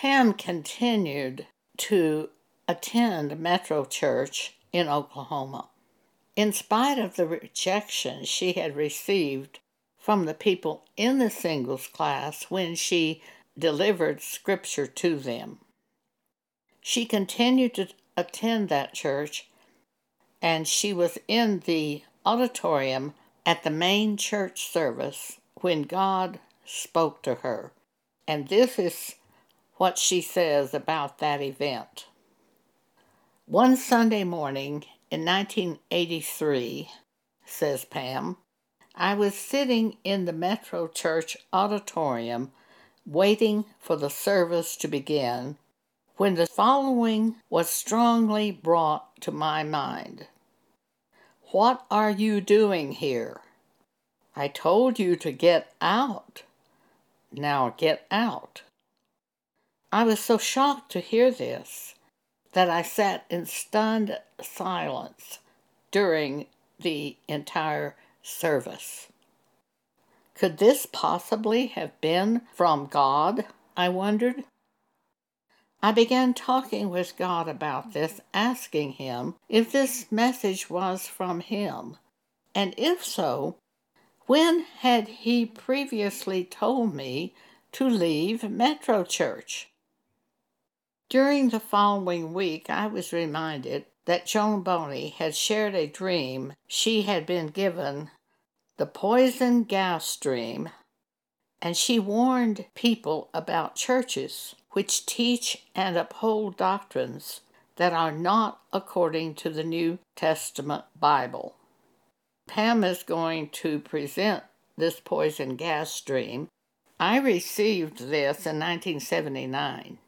Pam continued to attend Metro Church in Oklahoma. In spite of the rejection she had received from the people in the singles class when she delivered scripture to them. She continued to attend that church, and she was in the auditorium at the main church service when God spoke to her. And this is what she says about that event. One Sunday morning in 1983, says Pam, I was sitting in the Metro Church auditorium waiting for the service to begin when the following was strongly brought to my mind What are you doing here? I told you to get out. Now get out. I was so shocked to hear this that I sat in stunned silence during the entire service. Could this possibly have been from God? I wondered. I began talking with God about this, asking Him if this message was from Him, and if so, when had He previously told me to leave Metro Church? During the following week, I was reminded that Joan Boney had shared a dream she had been given, the poison gas dream, and she warned people about churches which teach and uphold doctrines that are not according to the New Testament Bible. Pam is going to present this poison gas dream. I received this in 1979.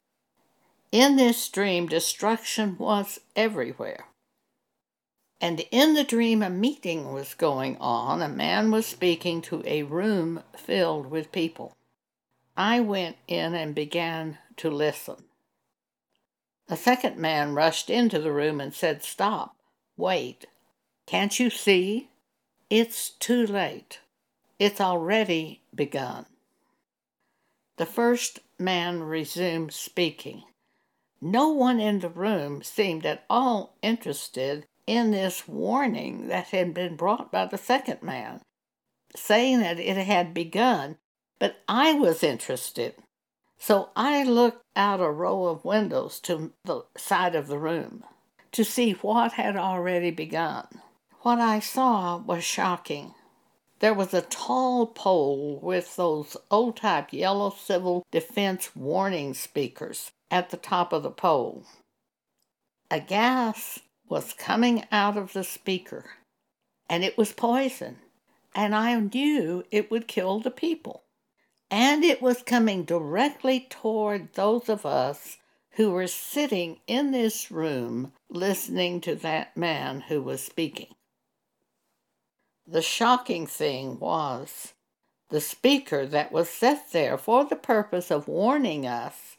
In this dream, destruction was everywhere. And in the dream, a meeting was going on. A man was speaking to a room filled with people. I went in and began to listen. A second man rushed into the room and said, Stop, wait. Can't you see? It's too late. It's already begun. The first man resumed speaking. No one in the room seemed at all interested in this warning that had been brought by the second man, saying that it had begun, but I was interested. So I looked out a row of windows to the side of the room to see what had already begun. What I saw was shocking. There was a tall pole with those old type yellow civil defense warning speakers at the top of the pole. A gas was coming out of the speaker, and it was poison, and I knew it would kill the people. And it was coming directly toward those of us who were sitting in this room listening to that man who was speaking. The shocking thing was the speaker that was set there for the purpose of warning us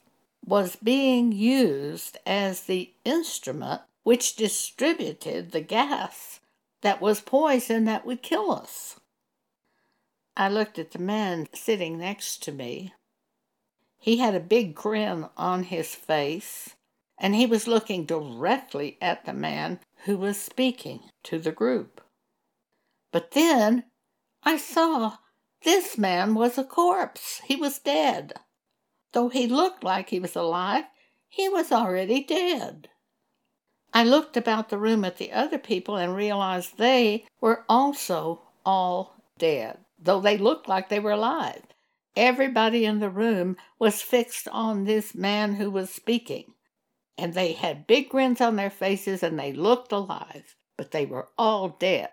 was being used as the instrument which distributed the gas that was poison that would kill us. I looked at the man sitting next to me. He had a big grin on his face, and he was looking directly at the man who was speaking to the group. But then I saw this man was a corpse. He was dead. Though he looked like he was alive, he was already dead. I looked about the room at the other people and realized they were also all dead, though they looked like they were alive. Everybody in the room was fixed on this man who was speaking, and they had big grins on their faces and they looked alive, but they were all dead.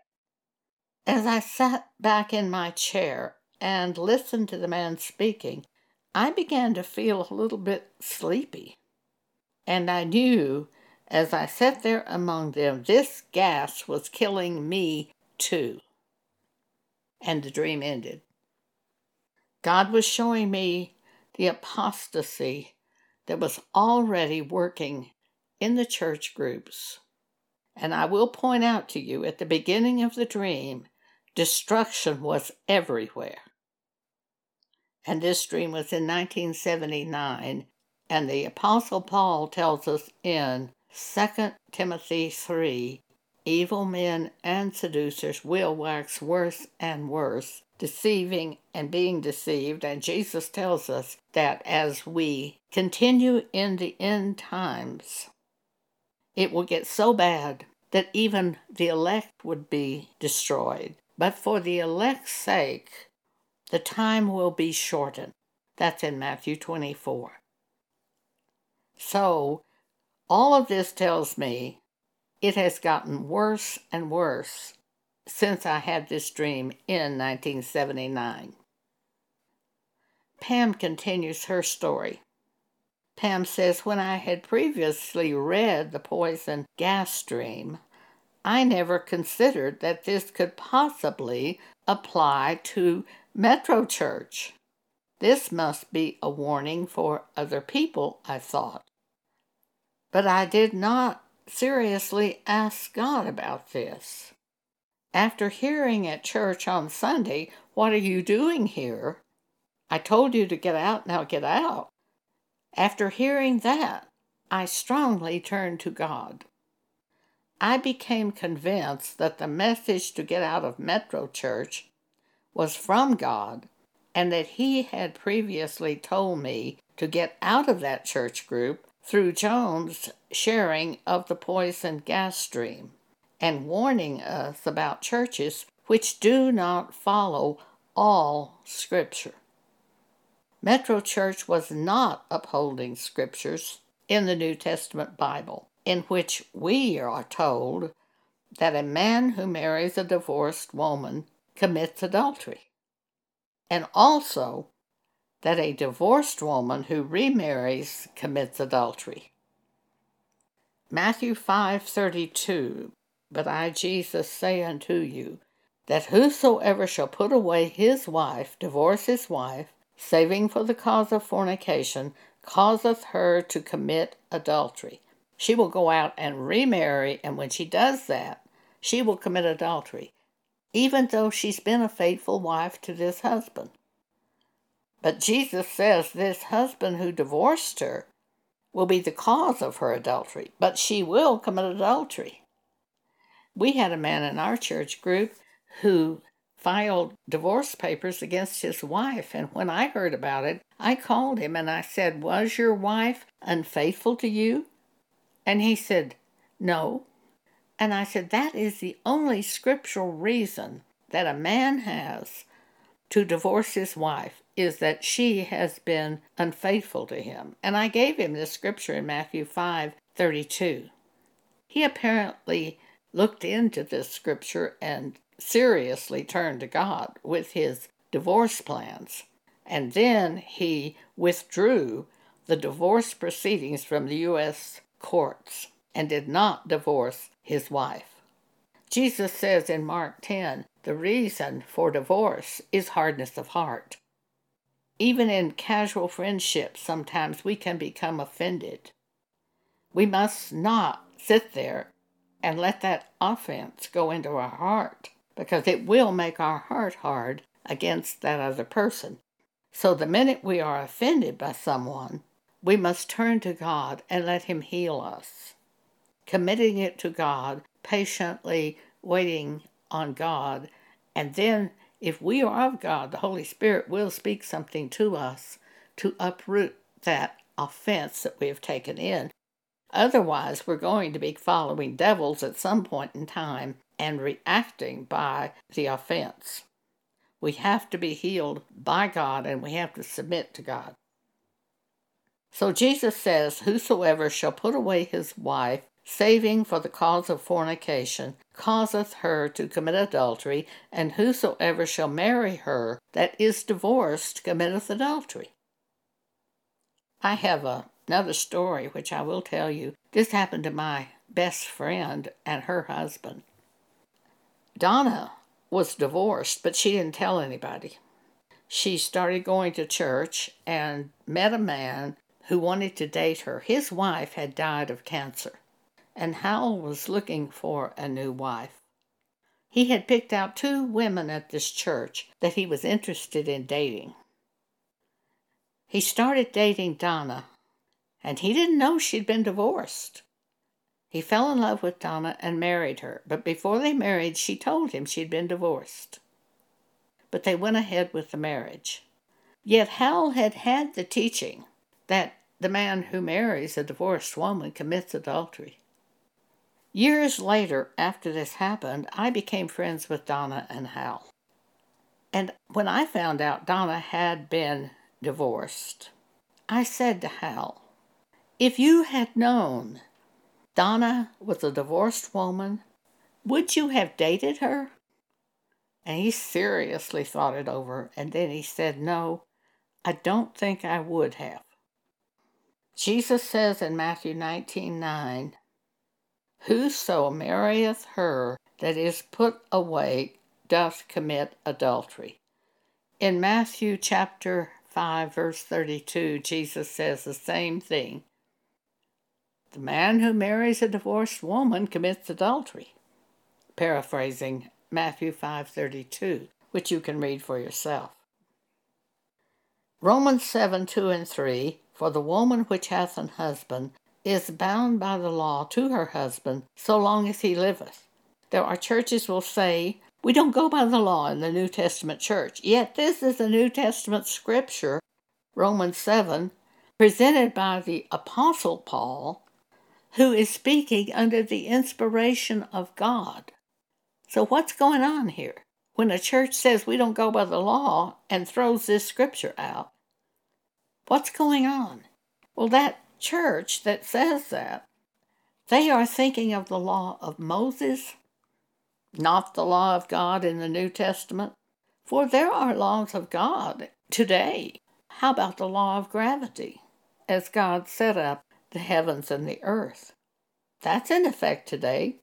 As I sat back in my chair and listened to the man speaking, I began to feel a little bit sleepy. And I knew as I sat there among them, this gas was killing me too. And the dream ended. God was showing me the apostasy that was already working in the church groups. And I will point out to you at the beginning of the dream, destruction was everywhere. And this dream was in 1979, And the Apostle Paul tells us in 2 Timothy 3 evil men and seducers will wax worse and worse, deceiving and being deceived. And Jesus tells us that as we continue in the end times, it will get so bad that even the elect would be destroyed. But for the elect's sake, the time will be shortened. That's in Matthew 24. So, all of this tells me it has gotten worse and worse since I had this dream in 1979. Pam continues her story. Pam says, When I had previously read the poison gas dream, I never considered that this could possibly apply to Metro Church. This must be a warning for other people, I thought. But I did not seriously ask God about this. After hearing at church on Sunday, What are you doing here? I told you to get out, now get out. After hearing that, I strongly turned to God. I became convinced that the message to get out of Metro Church was from God and that He had previously told me to get out of that church group through Joan's sharing of the poison gas stream and warning us about churches which do not follow all Scripture. Metro Church was not upholding Scriptures in the New Testament Bible in which we are told that a man who marries a divorced woman commits adultery, and also that a divorced woman who remarries commits adultery. Matthew 5:32 But I Jesus say unto you that whosoever shall put away his wife divorce his wife saving for the cause of fornication causeth her to commit adultery. She will go out and remarry, and when she does that, she will commit adultery, even though she's been a faithful wife to this husband. But Jesus says this husband who divorced her will be the cause of her adultery, but she will commit adultery. We had a man in our church group who filed divorce papers against his wife, and when I heard about it, I called him and I said, Was your wife unfaithful to you? And he said, No. And I said, That is the only scriptural reason that a man has to divorce his wife is that she has been unfaithful to him. And I gave him this scripture in Matthew 5 32. He apparently looked into this scripture and seriously turned to God with his divorce plans. And then he withdrew the divorce proceedings from the U.S courts and did not divorce his wife. Jesus says in Mark 10 the reason for divorce is hardness of heart. Even in casual friendships, sometimes we can become offended. We must not sit there and let that offense go into our heart because it will make our heart hard against that other person. So the minute we are offended by someone, we must turn to God and let Him heal us. Committing it to God, patiently waiting on God, and then if we are of God, the Holy Spirit will speak something to us to uproot that offense that we have taken in. Otherwise, we're going to be following devils at some point in time and reacting by the offense. We have to be healed by God and we have to submit to God. So Jesus says, Whosoever shall put away his wife, saving for the cause of fornication, causeth her to commit adultery, and whosoever shall marry her that is divorced committeth adultery. I have a, another story which I will tell you. This happened to my best friend and her husband. Donna was divorced, but she didn't tell anybody. She started going to church and met a man who wanted to date her. His wife had died of cancer, and Howell was looking for a new wife. He had picked out two women at this church that he was interested in dating. He started dating Donna, and he didn't know she'd been divorced. He fell in love with Donna and married her, but before they married, she told him she'd been divorced. But they went ahead with the marriage. Yet Hal had had the teaching that the man who marries a divorced woman commits adultery. Years later, after this happened, I became friends with Donna and Hal. And when I found out Donna had been divorced, I said to Hal, If you had known Donna was a divorced woman, would you have dated her? And he seriously thought it over, and then he said, No, I don't think I would have. Jesus says in Matthew 19 9, Whoso marrieth her that is put away doth commit adultery. In Matthew chapter 5, verse 32, Jesus says the same thing. The man who marries a divorced woman commits adultery. Paraphrasing Matthew 5:32, which you can read for yourself. Romans 7 2 and 3 For the woman which hath an husband is bound by the law to her husband so long as he liveth. There are churches will say, we don't go by the law in the New Testament church. Yet this is a New Testament scripture, Romans 7, presented by the Apostle Paul, who is speaking under the inspiration of God. So, what's going on here? When a church says we don't go by the law and throws this scripture out, what's going on? Well, that church that says that, they are thinking of the law of Moses, not the law of God in the New Testament. For there are laws of God today. How about the law of gravity, as God set up the heavens and the earth? That's in effect today.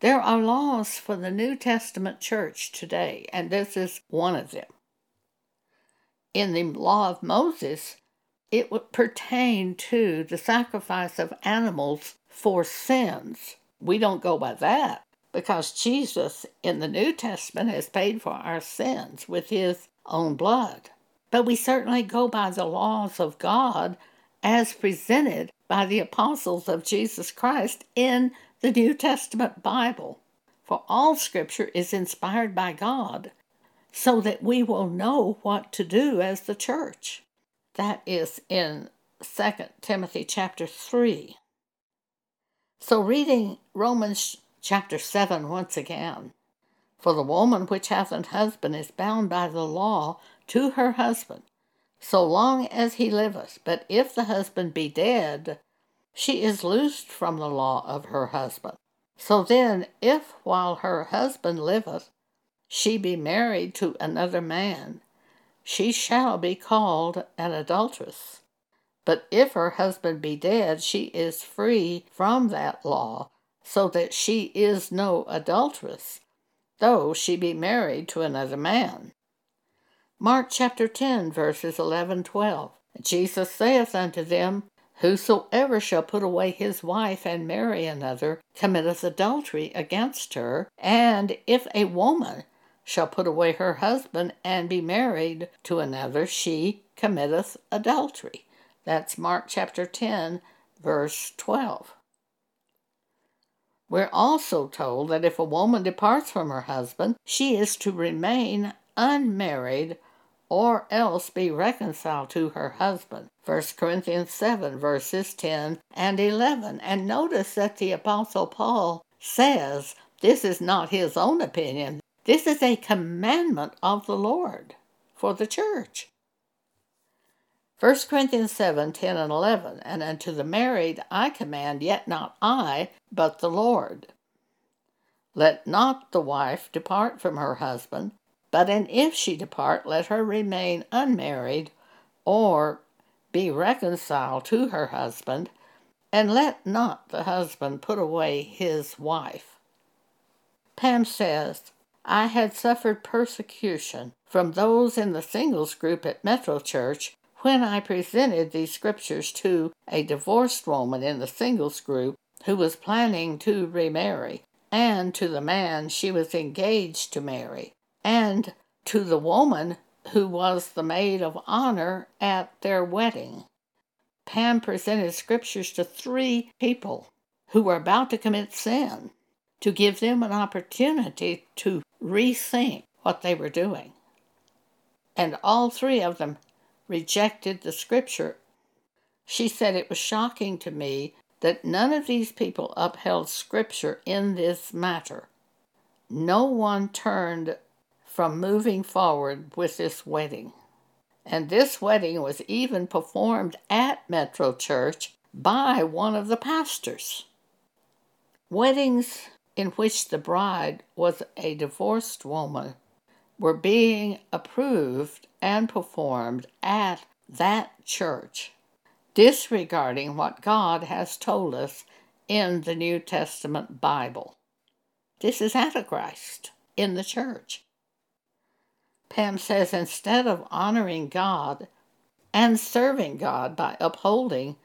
There are laws for the New Testament church today, and this is one of them. In the law of Moses, it would pertain to the sacrifice of animals for sins. We don't go by that because Jesus in the New Testament has paid for our sins with his own blood. But we certainly go by the laws of God as presented by the apostles of Jesus Christ in the New Testament Bible. For all scripture is inspired by God so that we will know what to do as the church. That is in 2 Timothy chapter 3. So, reading Romans chapter 7 once again. For the woman which hath an husband is bound by the law to her husband, so long as he liveth. But if the husband be dead, she is loosed from the law of her husband. So then, if while her husband liveth, she be married to another man, she shall be called an adulteress. But if her husband be dead, she is free from that law, so that she is no adulteress, though she be married to another man. Mark chapter 10, verses 11 12. Jesus saith unto them, Whosoever shall put away his wife and marry another committeth adultery against her. And if a woman shall put away her husband and be married to another, she committeth adultery. That's Mark chapter 10, verse 12. We're also told that if a woman departs from her husband, she is to remain unmarried or else be reconciled to her husband. 1 Corinthians 7, verses 10 and 11. And notice that the Apostle Paul says this is not his own opinion, this is a commandment of the Lord for the church. 1 Corinthians 7 10 and 11. And unto the married I command, yet not I, but the Lord. Let not the wife depart from her husband, but and if she depart, let her remain unmarried, or be reconciled to her husband, and let not the husband put away his wife. Pam says, I had suffered persecution from those in the singles group at Metro Church when I presented these scriptures to a divorced woman in the singles group who was planning to remarry, and to the man she was engaged to marry, and to the woman who was the maid of honor at their wedding. Pam presented scriptures to three people who were about to commit sin to give them an opportunity to rethink what they were doing. And all three of them rejected the scripture. She said it was shocking to me that none of these people upheld scripture in this matter. No one turned from moving forward with this wedding. And this wedding was even performed at Metro Church by one of the pastors. Weddings in which the bride was a divorced woman were being approved and performed at that church, disregarding what God has told us in the New Testament Bible. This is Antichrist in the church. Pam says instead of honoring God and serving God by upholding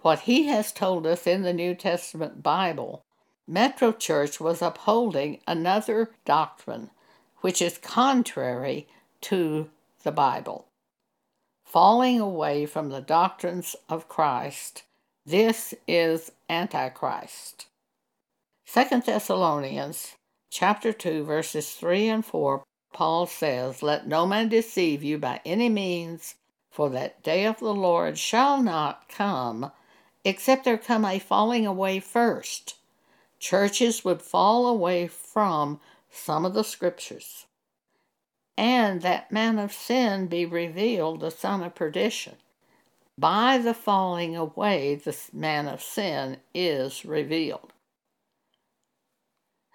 what He has told us in the New Testament Bible, Metro Church was upholding another doctrine which is contrary to the Bible. Falling away from the doctrines of Christ, this is Antichrist. 2 Thessalonians chapter 2 verses 3 and 4 Paul says, Let no man deceive you by any means, for that day of the Lord shall not come, except there come a falling away first. Churches would fall away from some of the scriptures. And that man of sin be revealed, the son of perdition. By the falling away, the man of sin is revealed,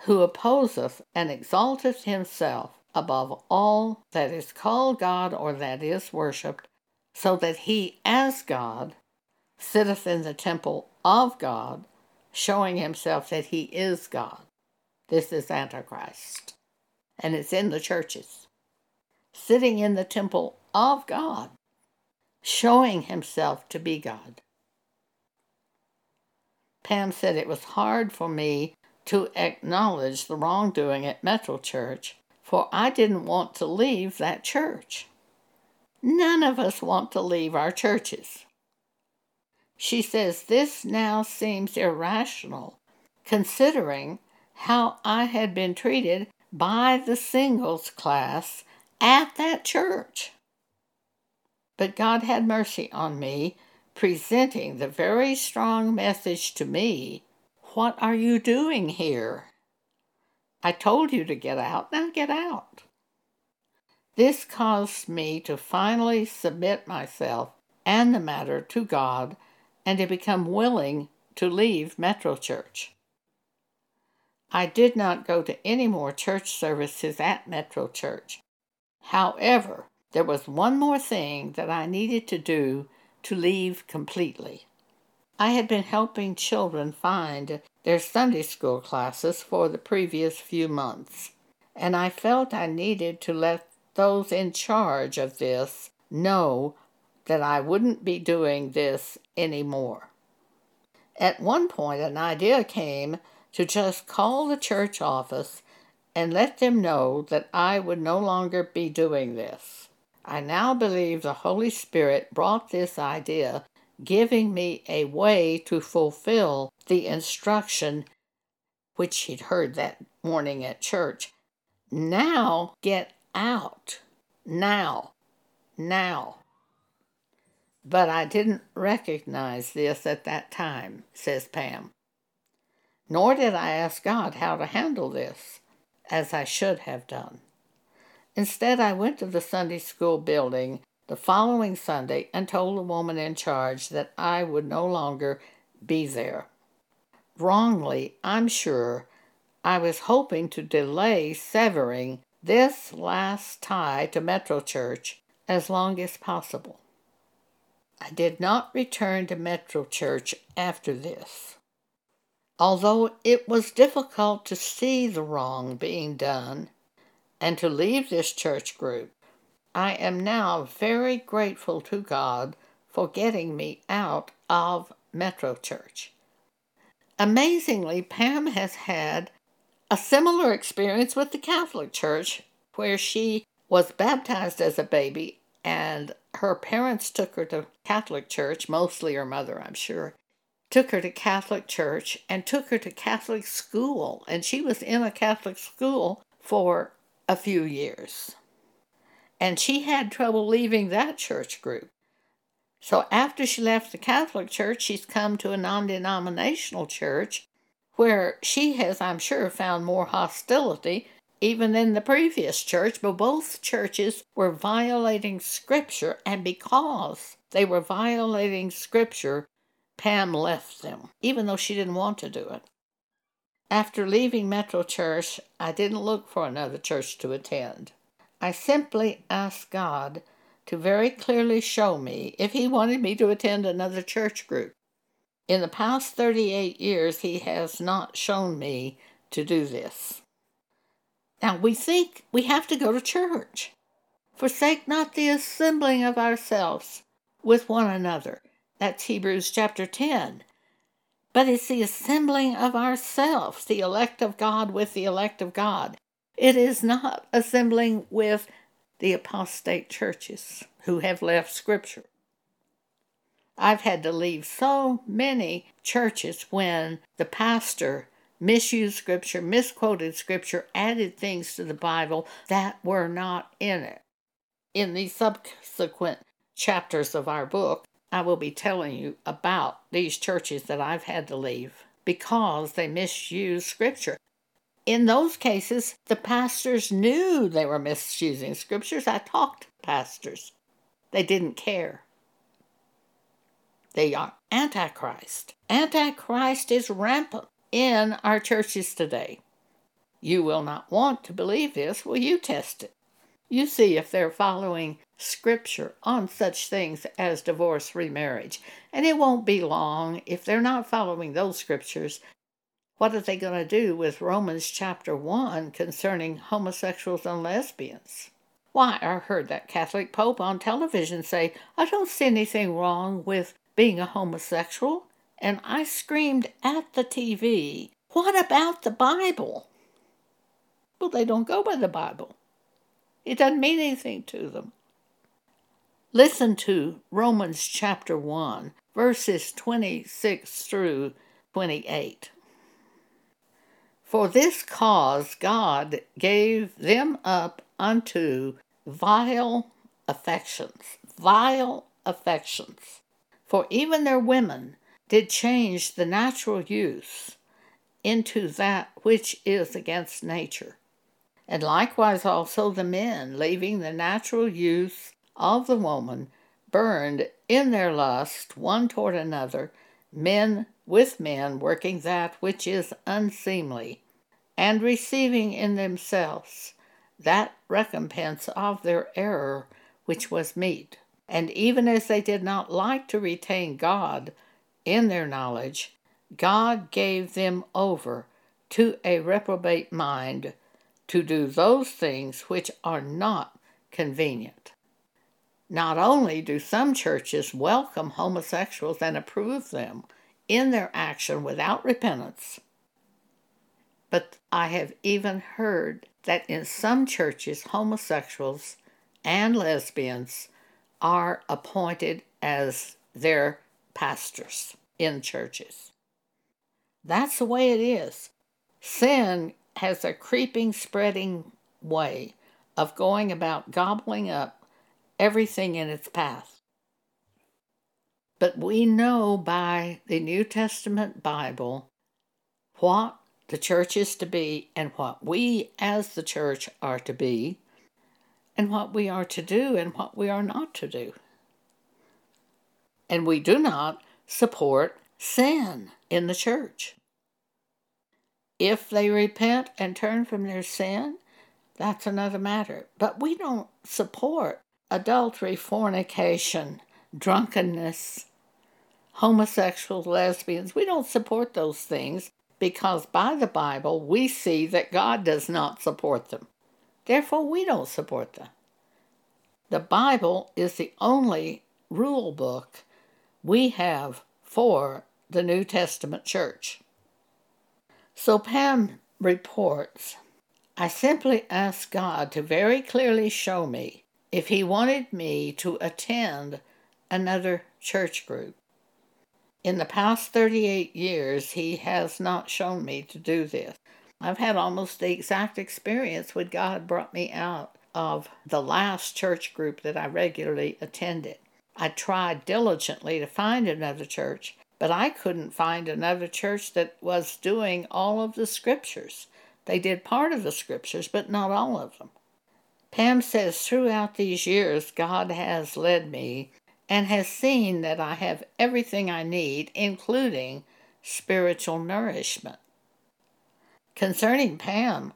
who opposeth and exalteth himself above all that is called God or that is worshipped, so that he, as God, sitteth in the temple of God, showing himself that he is God. This is Antichrist. And it's in the churches. Sitting in the temple of God, showing himself to be God. Pam said it was hard for me to acknowledge the wrongdoing at Metro Church for I didn't want to leave that church. None of us want to leave our churches. She says this now seems irrational, considering how I had been treated by the singles class at that church. But God had mercy on me, presenting the very strong message to me What are you doing here? I told you to get out, now get out. This caused me to finally submit myself and the matter to God and to become willing to leave Metro Church. I did not go to any more church services at Metro Church. However, there was one more thing that I needed to do to leave completely. I had been helping children find their Sunday school classes for the previous few months, and I felt I needed to let those in charge of this know that I wouldn't be doing this anymore. At one point, an idea came to just call the church office and let them know that I would no longer be doing this. I now believe the Holy Spirit brought this idea giving me a way to fulfill the instruction which he'd heard that morning at church. Now get out. Now. Now. But I didn't recognize this at that time, says Pam. Nor did I ask God how to handle this, as I should have done. Instead, I went to the Sunday school building the following Sunday and told the woman in charge that I would no longer be there. Wrongly, I'm sure, I was hoping to delay severing this last tie to Metro Church as long as possible. I did not return to Metro Church after this. Although it was difficult to see the wrong being done and to leave this church group, I am now very grateful to God for getting me out of Metro Church. Amazingly, Pam has had a similar experience with the Catholic Church, where she was baptized as a baby and her parents took her to Catholic church, mostly her mother, I'm sure. Took her to Catholic church and took her to Catholic school, and she was in a Catholic school for a few years. And she had trouble leaving that church group. So after she left the Catholic Church, she's come to a non denominational church where she has, I'm sure, found more hostility even in the previous church, but both churches were violating Scripture, and because they were violating Scripture, Pam left them, even though she didn't want to do it. After leaving Metro Church, I didn't look for another church to attend. I simply asked God to very clearly show me if He wanted me to attend another church group. In the past 38 years, He has not shown me to do this. Now, we think we have to go to church. Forsake not the assembling of ourselves with one another. That's Hebrews chapter 10. But it's the assembling of ourselves, the elect of God with the elect of God. It is not assembling with the apostate churches who have left Scripture. I've had to leave so many churches when the pastor misused Scripture, misquoted Scripture, added things to the Bible that were not in it. In the subsequent chapters of our book, I will be telling you about these churches that I've had to leave because they misused Scripture. In those cases, the pastors knew they were misusing scriptures. I talked to pastors. They didn't care. They are Antichrist. Antichrist is rampant in our churches today. You will not want to believe this. Will you test it? You see if they're following scripture on such things as divorce, remarriage. And it won't be long if they're not following those scriptures what are they going to do with Romans chapter 1 concerning homosexuals and lesbians? Why, I heard that Catholic Pope on television say, I don't see anything wrong with being a homosexual. And I screamed at the TV, What about the Bible? Well, they don't go by the Bible. It doesn't mean anything to them. Listen to Romans chapter 1, verses 26 through 28. For this cause God gave them up unto vile affections, vile affections. For even their women did change the natural use into that which is against nature. And likewise also the men, leaving the natural use of the woman, burned in their lust one toward another, men with men working that which is unseemly, and receiving in themselves that recompense of their error which was meet. And even as they did not like to retain God in their knowledge, God gave them over to a reprobate mind to do those things which are not convenient. Not only do some churches welcome homosexuals and approve them, in their action without repentance. But I have even heard that in some churches, homosexuals and lesbians are appointed as their pastors in churches. That's the way it is. Sin has a creeping, spreading way of going about gobbling up everything in its path. But we know by the New Testament Bible what the church is to be and what we as the church are to be and what we are to do and what we are not to do. And we do not support sin in the church. If they repent and turn from their sin, that's another matter. But we don't support adultery, fornication, drunkenness, homosexuals, lesbians. We don't support those things because by the Bible we see that God does not support them. Therefore, we don't support them. The Bible is the only rule book we have for the New Testament church. So Pam reports I simply asked God to very clearly show me if he wanted me to attend another church group. In the past 38 years, he has not shown me to do this. I've had almost the exact experience when God brought me out of the last church group that I regularly attended. I tried diligently to find another church, but I couldn't find another church that was doing all of the scriptures. They did part of the scriptures, but not all of them. Pam says throughout these years, God has led me and has seen that I have everything I need, including spiritual nourishment. Concerning Pam,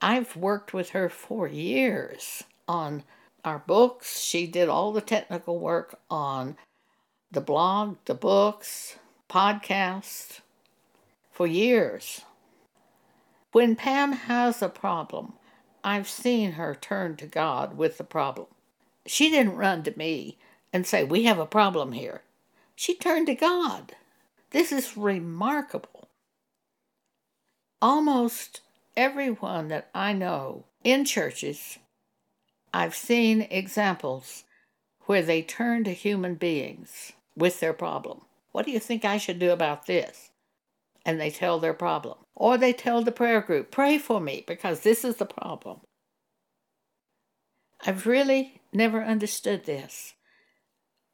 I've worked with her for years on our books. She did all the technical work on the blog, the books, podcasts for years. When Pam has a problem, I've seen her turn to God with the problem. She didn't run to me and say, We have a problem here. She turned to God. This is remarkable. Almost everyone that I know in churches I've seen examples where they turn to human beings with their problem. What do you think I should do about this? And they tell their problem. Or they tell the prayer group, pray for me because this is the problem. I've really never understood this.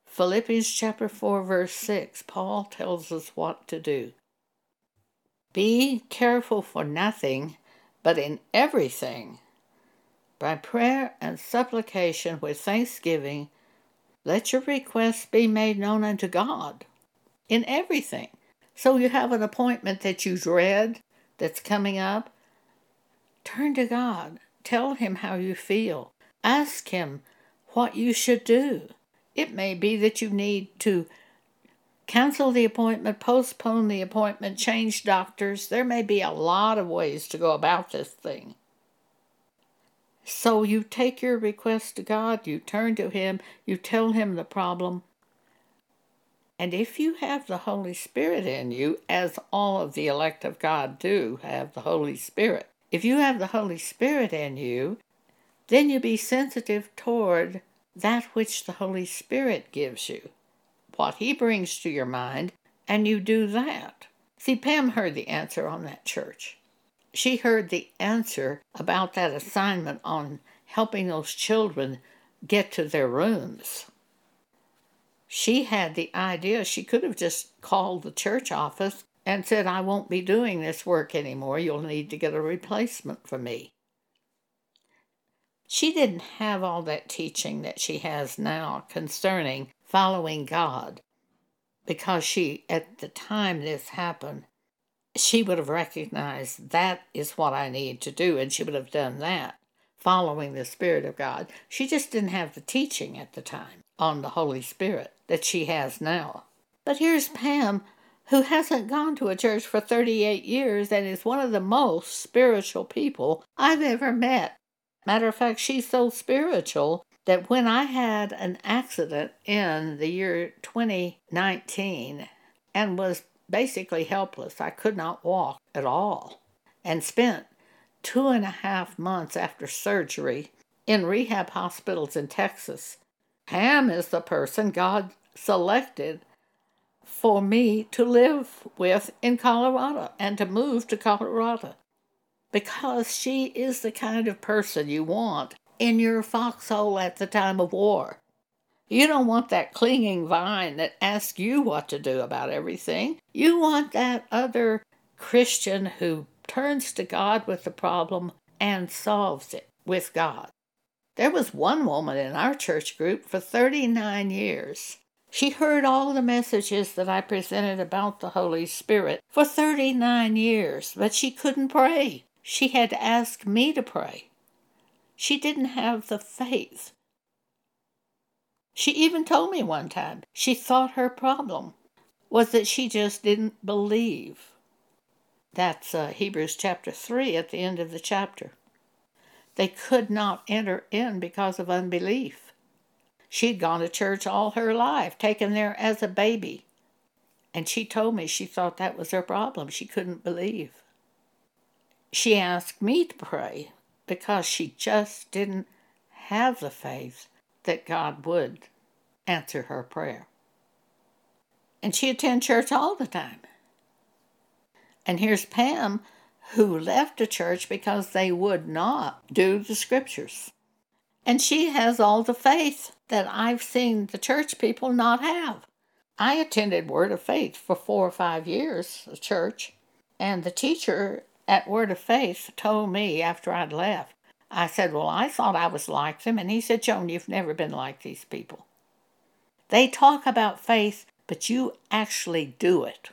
Philippians chapter 4, verse 6, Paul tells us what to do. Be careful for nothing, but in everything by prayer and supplication with thanksgiving, let your requests be made known unto God in everything. So you have an appointment that you dread that's coming up. Turn to God. Tell Him how you feel. Ask Him what you should do. It may be that you need to cancel the appointment, postpone the appointment, change doctors. There may be a lot of ways to go about this thing. So you take your request to God, you turn to Him, you tell Him the problem. And if you have the Holy Spirit in you, as all of the elect of God do have the Holy Spirit, if you have the Holy Spirit in you, then you be sensitive toward that which the Holy Spirit gives you, what He brings to your mind, and you do that. See, Pam heard the answer on that church she heard the answer about that assignment on helping those children get to their rooms. She had the idea she could have just called the church office and said, I won't be doing this work anymore. You'll need to get a replacement for me. She didn't have all that teaching that she has now concerning following God because she, at the time this happened, she would have recognized that is what I need to do, and she would have done that, following the Spirit of God. She just didn't have the teaching at the time on the Holy Spirit that she has now. But here's Pam, who hasn't gone to a church for 38 years and is one of the most spiritual people I've ever met. Matter of fact, she's so spiritual that when I had an accident in the year 2019 and was basically helpless. I could not walk at all and spent two and a half months after surgery in rehab hospitals in Texas. Pam is the person God selected for me to live with in Colorado and to move to Colorado because she is the kind of person you want in your foxhole at the time of war. You don't want that clinging vine that asks you what to do about everything. You want that other Christian who turns to God with the problem and solves it with God. There was one woman in our church group for 39 years. She heard all the messages that I presented about the Holy Spirit for 39 years, but she couldn't pray. She had to ask me to pray. She didn't have the faith she even told me one time she thought her problem was that she just didn't believe. That's uh, Hebrews chapter 3 at the end of the chapter. They could not enter in because of unbelief. She'd gone to church all her life, taken there as a baby. And she told me she thought that was her problem. She couldn't believe. She asked me to pray because she just didn't have the faith that God would answer her prayer. And she attend church all the time. And here's Pam, who left the church because they would not do the scriptures. And she has all the faith that I've seen the church people not have. I attended Word of Faith for four or five years, the church, and the teacher at Word of Faith told me after I'd left, I said, Well, I thought I was like them. And he said, Joan, you've never been like these people. They talk about faith, but you actually do it.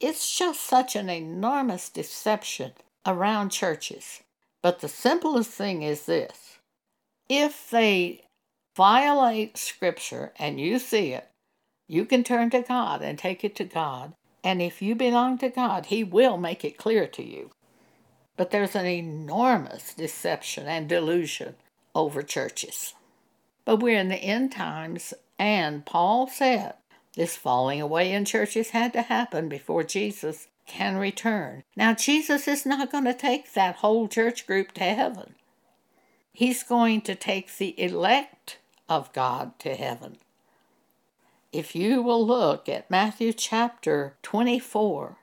It's just such an enormous deception around churches. But the simplest thing is this if they violate Scripture and you see it, you can turn to God and take it to God. And if you belong to God, He will make it clear to you. But there's an enormous deception and delusion over churches. But we're in the end times, and Paul said this falling away in churches had to happen before Jesus can return. Now, Jesus is not going to take that whole church group to heaven. He's going to take the elect of God to heaven. If you will look at Matthew chapter 24,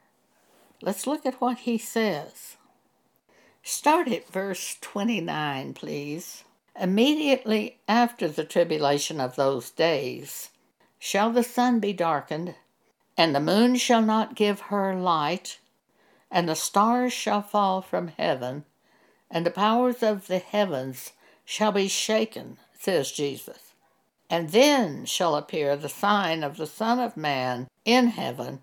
let's look at what he says. Start at verse 29, please. Immediately after the tribulation of those days shall the sun be darkened, and the moon shall not give her light, and the stars shall fall from heaven, and the powers of the heavens shall be shaken, says Jesus. And then shall appear the sign of the Son of Man in heaven,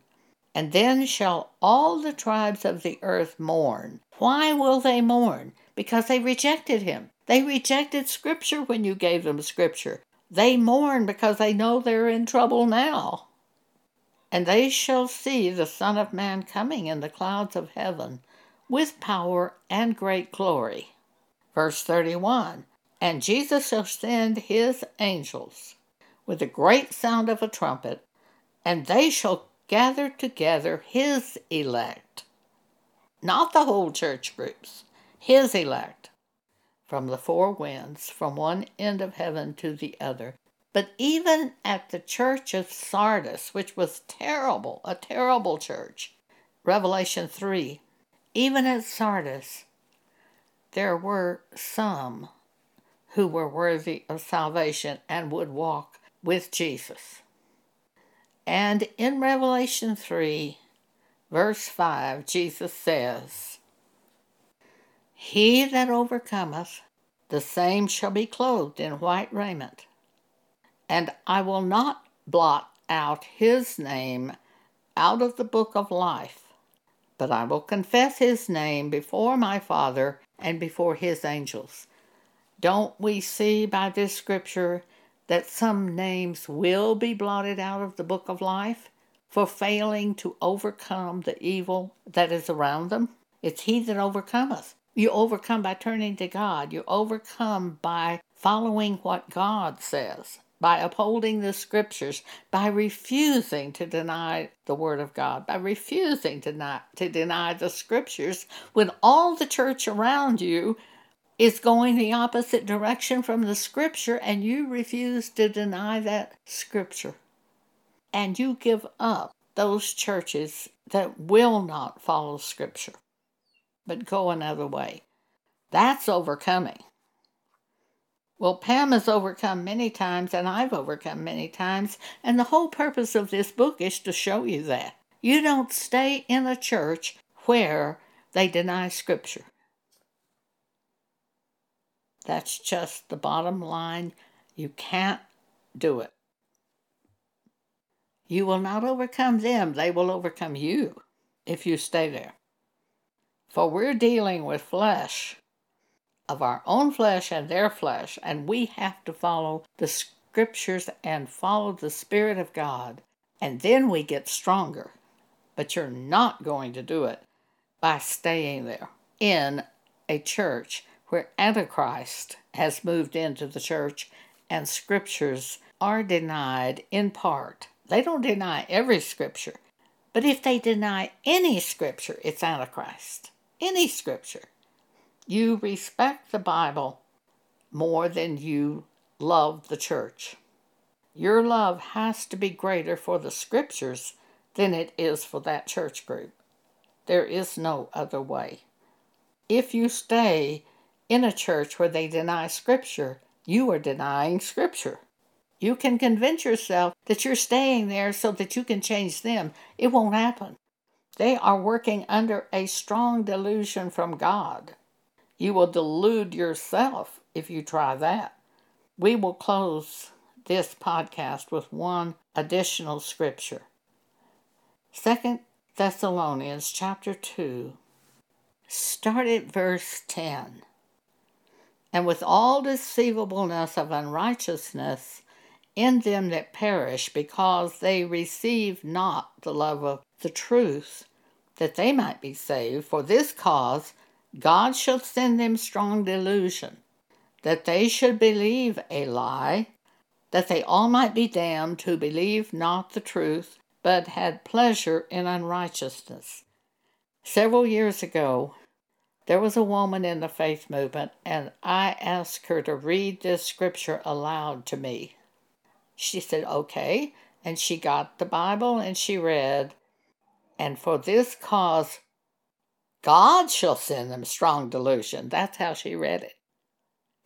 and then shall all the tribes of the earth mourn. Why will they mourn? Because they rejected him. They rejected Scripture when you gave them Scripture. They mourn because they know they're in trouble now. And they shall see the Son of Man coming in the clouds of heaven with power and great glory. Verse 31 and Jesus shall send his angels with a great sound of a trumpet, and they shall gather together his elect, not the whole church groups, his elect, from the four winds, from one end of heaven to the other. But even at the church of Sardis, which was terrible, a terrible church, Revelation 3, even at Sardis, there were some who were worthy of salvation and would walk with Jesus. And in Revelation 3, verse 5, Jesus says, He that overcometh, the same shall be clothed in white raiment, and I will not blot out his name out of the book of life, but I will confess his name before my Father and before his angels. Don't we see by this scripture that some names will be blotted out of the book of life for failing to overcome the evil that is around them? It's He that overcometh. You overcome by turning to God. You overcome by following what God says, by upholding the scriptures, by refusing to deny the Word of God, by refusing to, not, to deny the scriptures when all the church around you is going the opposite direction from the scripture, and you refuse to deny that scripture. And you give up those churches that will not follow scripture, but go another way. That's overcoming. Well, Pam has overcome many times, and I've overcome many times, and the whole purpose of this book is to show you that. You don't stay in a church where they deny Scripture. That's just the bottom line. You can't do it. You will not overcome them, they will overcome you if you stay there. For we're dealing with flesh, of our own flesh and their flesh, and we have to follow the scriptures and follow the Spirit of God, and then we get stronger. But you're not going to do it by staying there in a church where Antichrist has moved into the church and scriptures are denied in part. They don't deny every scripture, but if they deny any scripture, it's Antichrist. Any scripture. You respect the Bible more than you love the church. Your love has to be greater for the scriptures than it is for that church group. There is no other way. If you stay in a church where they deny scripture, you are denying scripture. You can convince yourself that you're staying there so that you can change them. It won't happen. They are working under a strong delusion from God. You will delude yourself if you try that. We will close this podcast with one additional scripture. Second Thessalonians chapter 2, start at verse 10. And with all deceivableness of unrighteousness in them that perish, because they receive not the love of the truth, that they might be saved, for this cause God shall send them strong delusion, that they should believe a lie that they all might be damned who believed not the truth, but had pleasure in unrighteousness. Several years ago, there was a woman in the faith movement, and I asked her to read this scripture aloud to me. She said, okay, and she got the Bible and she read, and for this cause God shall send them strong delusion. That's how she read it.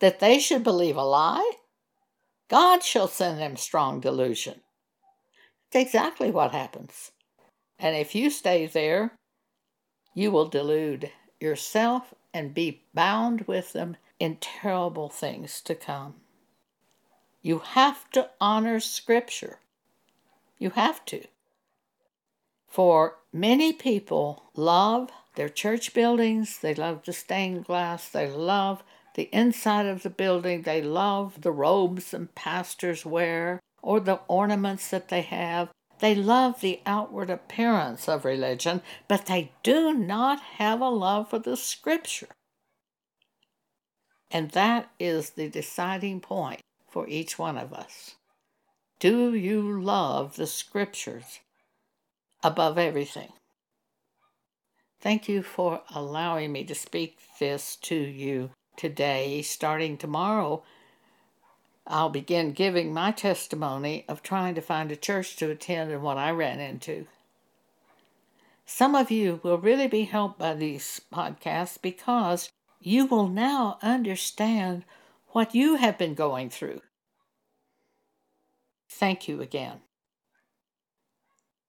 That they should believe a lie? God shall send them strong delusion. It's exactly what happens. And if you stay there, you will delude yourself and be bound with them in terrible things to come. You have to honor Scripture. You have to. For many people love their church buildings, they love the stained glass, they love the inside of the building. They love the robes and pastors wear or the ornaments that they have. They love the outward appearance of religion, but they do not have a love for the scripture. And that is the deciding point for each one of us. Do you love the scriptures above everything? Thank you for allowing me to speak this to you today, starting tomorrow, I'll begin giving my testimony of trying to find a church to attend and what I ran into. Some of you will really be helped by these podcasts because you will now understand what you have been going through. Thank you again.